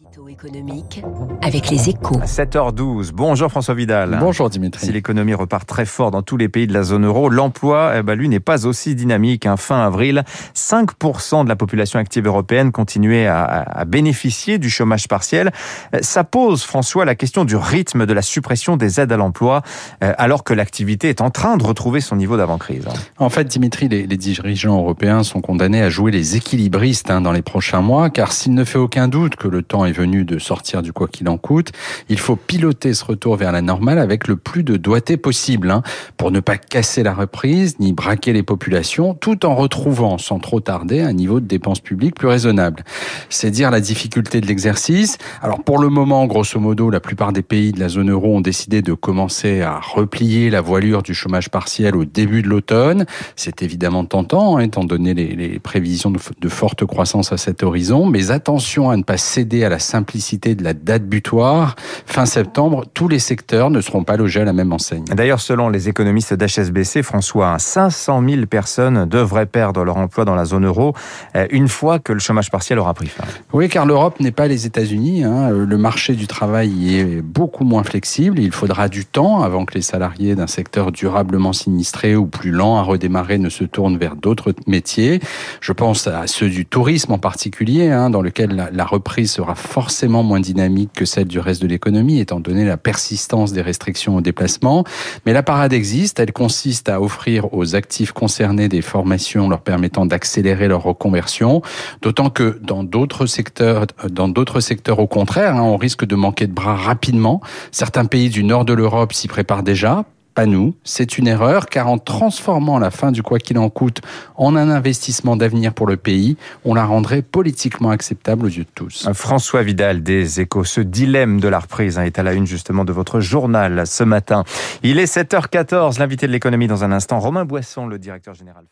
Édito économique avec les échos. 7h12. Bonjour François Vidal. Bonjour Dimitri. Si l'économie repart très fort dans tous les pays de la zone euro, l'emploi, eh ben, lui, n'est pas aussi dynamique. Hein. Fin avril, 5% de la population active européenne continuait à, à, bénéficier du chômage partiel. Ça pose, François, la question du rythme de la suppression des aides à l'emploi, euh, alors que l'activité est en train de retrouver son niveau d'avant-crise. Hein. En fait, Dimitri, les, les, dirigeants européens sont condamnés à jouer les équilibristes hein, dans les prochains mois, car s'il ne fait aucun doute que le temps est venu de sortir du quoi qu'il en coûte, il faut piloter ce retour vers la normale avec le plus de doigté possible, hein, pour ne pas casser la reprise ni braquer les populations, tout en retrouvant, sans trop tarder, un niveau de dépenses publiques plus raisonnable. C'est dire la difficulté de l'exercice. Alors pour le moment, grosso modo, la plupart des pays de la zone euro ont décidé de commencer à replier la voilure du chômage partiel au début de l'automne. C'est évidemment tentant, hein, étant donné les, prévisions de, de forte croissance à cet horizon, mais attention à ne pas céder à la simplicité de la date butoir. Fin septembre, tous les secteurs ne seront pas logés à la même enseigne. D'ailleurs, selon les économistes d'HSBC, François, 500 000 personnes devraient perdre leur emploi dans la zone euro euh, une fois que le chômage partiel aura pris fin. Oui, car l'Europe n'est pas les États-Unis. Hein. Le marché du travail y est beaucoup moins flexible. Il faudra du temps avant que les salariés d'un secteur durablement sinistré ou plus lent à redémarrer ne se tournent vers d'autres métiers. Je pense à ceux du tourisme en particulier, hein, dans lequel la, la reprise sera forcément moins dynamique que celle du reste de l'économie, étant donné la persistance des restrictions au déplacement. Mais la parade existe, elle consiste à offrir aux actifs concernés des formations leur permettant d'accélérer leur reconversion, d'autant que dans d'autres secteurs, dans d'autres secteurs au contraire, hein, on risque de manquer de bras rapidement. Certains pays du nord de l'Europe s'y préparent déjà, pas nous. C'est une erreur car en transformant la fin du quoi qu'il en coûte en un investissement d'avenir pour le pays, on la rendrait politiquement acceptable aux yeux de tous. François Vidal des Échos, ce dilemme de la reprise hein, est à la une justement de votre journal ce matin. Il est 7h14, l'invité de l'économie dans un instant, Romain Boisson, le directeur général.